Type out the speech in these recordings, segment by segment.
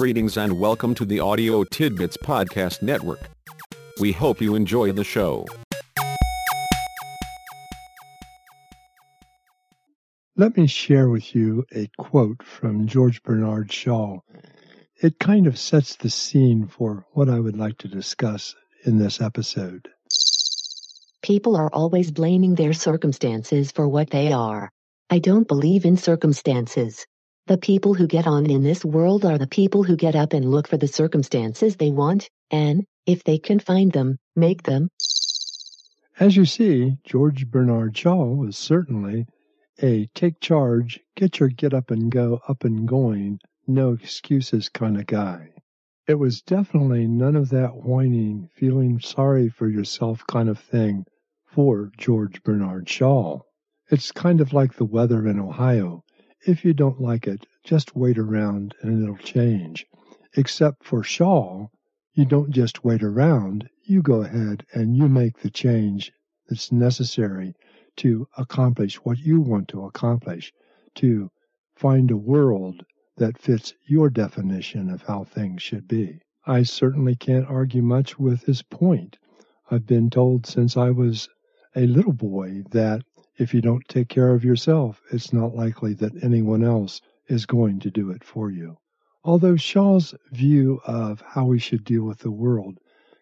Greetings and welcome to the Audio Tidbits Podcast Network. We hope you enjoy the show. Let me share with you a quote from George Bernard Shaw. It kind of sets the scene for what I would like to discuss in this episode. People are always blaming their circumstances for what they are. I don't believe in circumstances. The people who get on in this world are the people who get up and look for the circumstances they want, and, if they can find them, make them. As you see, George Bernard Shaw was certainly a take charge, get your get up and go up and going, no excuses kind of guy. It was definitely none of that whining, feeling sorry for yourself kind of thing for George Bernard Shaw. It's kind of like the weather in Ohio. If you don't like it, just wait around and it'll change. Except for Shaw, you don't just wait around, you go ahead and you make the change that's necessary to accomplish what you want to accomplish, to find a world that fits your definition of how things should be. I certainly can't argue much with his point. I've been told since I was a little boy that if you don't take care of yourself, it's not likely that anyone else is going to do it for you. Although Shaw's view of how we should deal with the world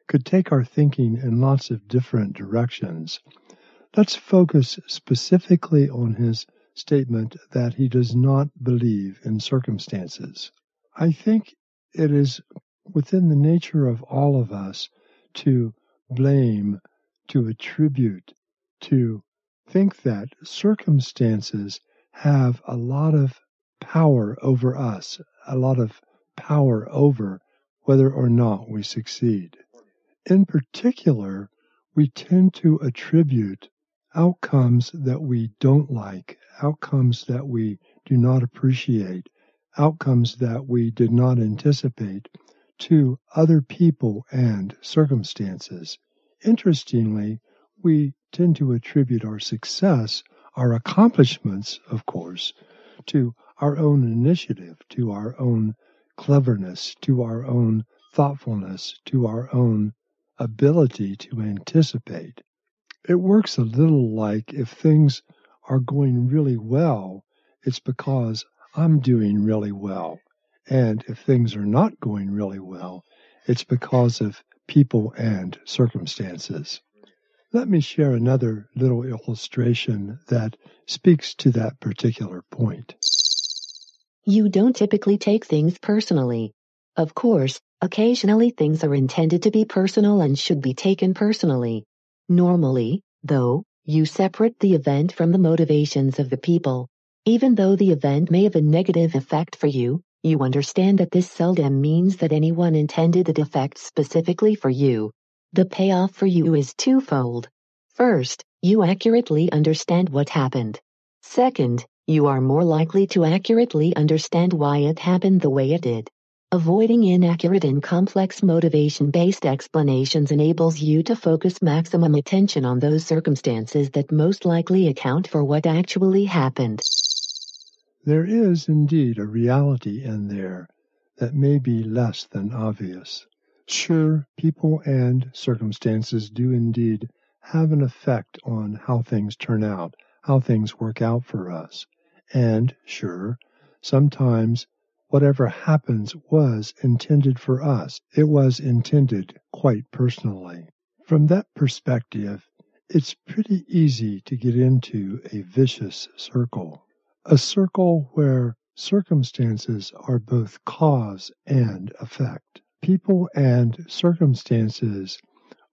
could take our thinking in lots of different directions, let's focus specifically on his statement that he does not believe in circumstances. I think it is within the nature of all of us to blame, to attribute, to think that circumstances have a lot of power over us, a lot of power over whether or not we succeed. In particular, we tend to attribute outcomes that we don't like, outcomes that we do not appreciate, outcomes that we did not anticipate to other people and circumstances. Interestingly, we tend to attribute our success, our accomplishments, of course, to our own initiative, to our own cleverness, to our own thoughtfulness, to our own ability to anticipate. It works a little like if things are going really well, it's because I'm doing really well. And if things are not going really well, it's because of people and circumstances. Let me share another little illustration that speaks to that particular point. You don't typically take things personally. Of course, occasionally things are intended to be personal and should be taken personally. Normally, though, you separate the event from the motivations of the people. Even though the event may have a negative effect for you, you understand that this seldom means that anyone intended the effect specifically for you. The payoff for you is twofold. First, you accurately understand what happened. Second, you are more likely to accurately understand why it happened the way it did. Avoiding inaccurate and complex motivation based explanations enables you to focus maximum attention on those circumstances that most likely account for what actually happened. There is indeed a reality in there that may be less than obvious. Sure, people and circumstances do indeed have an effect on how things turn out, how things work out for us. And, sure, sometimes whatever happens was intended for us. It was intended quite personally. From that perspective, it's pretty easy to get into a vicious circle. A circle where circumstances are both cause and effect. People and circumstances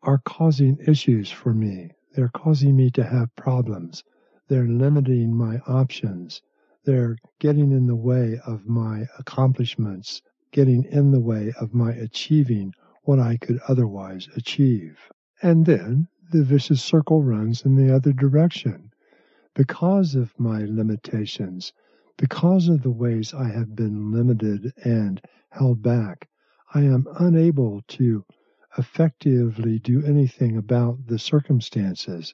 are causing issues for me. They're causing me to have problems. They're limiting my options. They're getting in the way of my accomplishments, getting in the way of my achieving what I could otherwise achieve. And then the vicious circle runs in the other direction. Because of my limitations, because of the ways I have been limited and held back, I am unable to effectively do anything about the circumstances,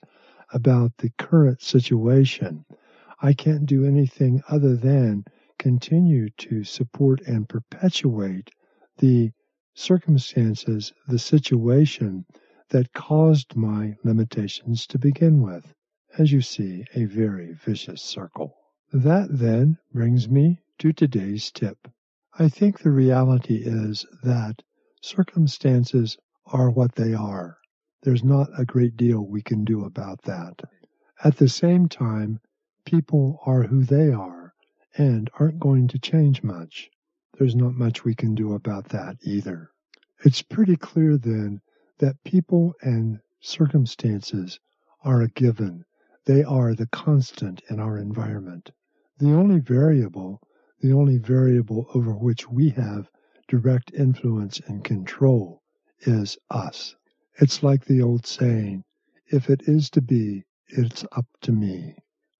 about the current situation. I can't do anything other than continue to support and perpetuate the circumstances, the situation that caused my limitations to begin with. As you see, a very vicious circle. That then brings me to today's tip. I think the reality is that circumstances are what they are. There's not a great deal we can do about that. At the same time, people are who they are and aren't going to change much. There's not much we can do about that either. It's pretty clear then that people and circumstances are a given. They are the constant in our environment. The only variable, the only variable over which we have direct influence and control is us. It's like the old saying, if it is to be, it's up to me.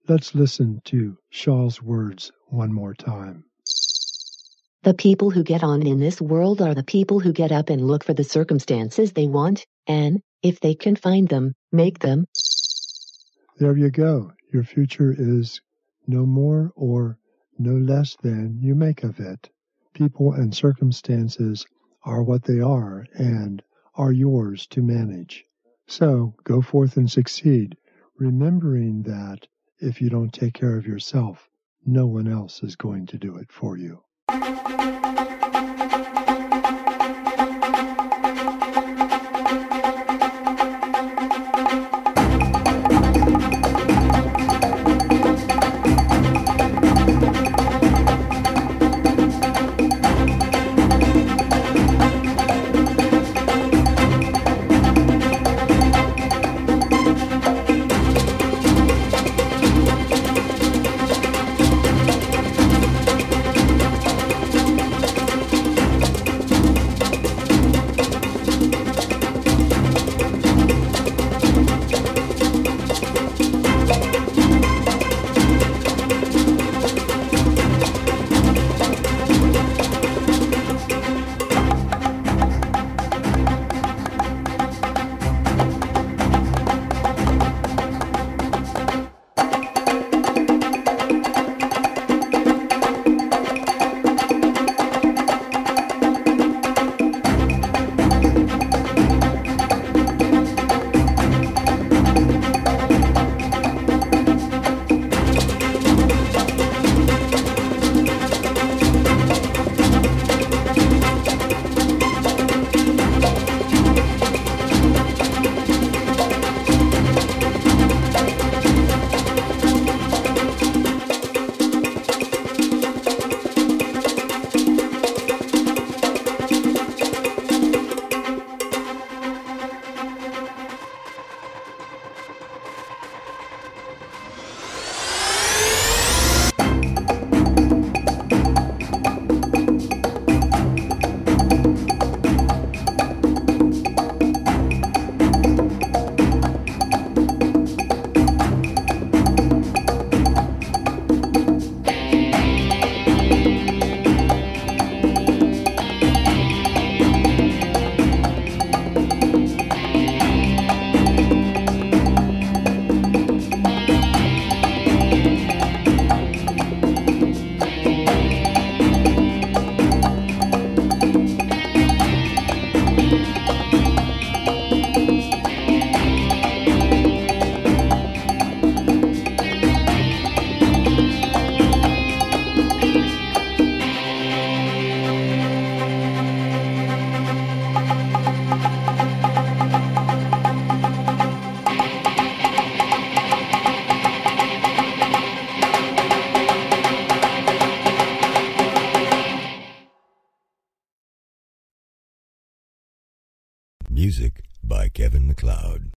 Let's listen to Shaw's words one more time. The people who get on in this world are the people who get up and look for the circumstances they want, and, if they can find them, make them. There you go. Your future is no more or no less than you make of it. People and circumstances are what they are and are yours to manage. So go forth and succeed, remembering that if you don't take care of yourself, no one else is going to do it for you. Kevin MacLeod.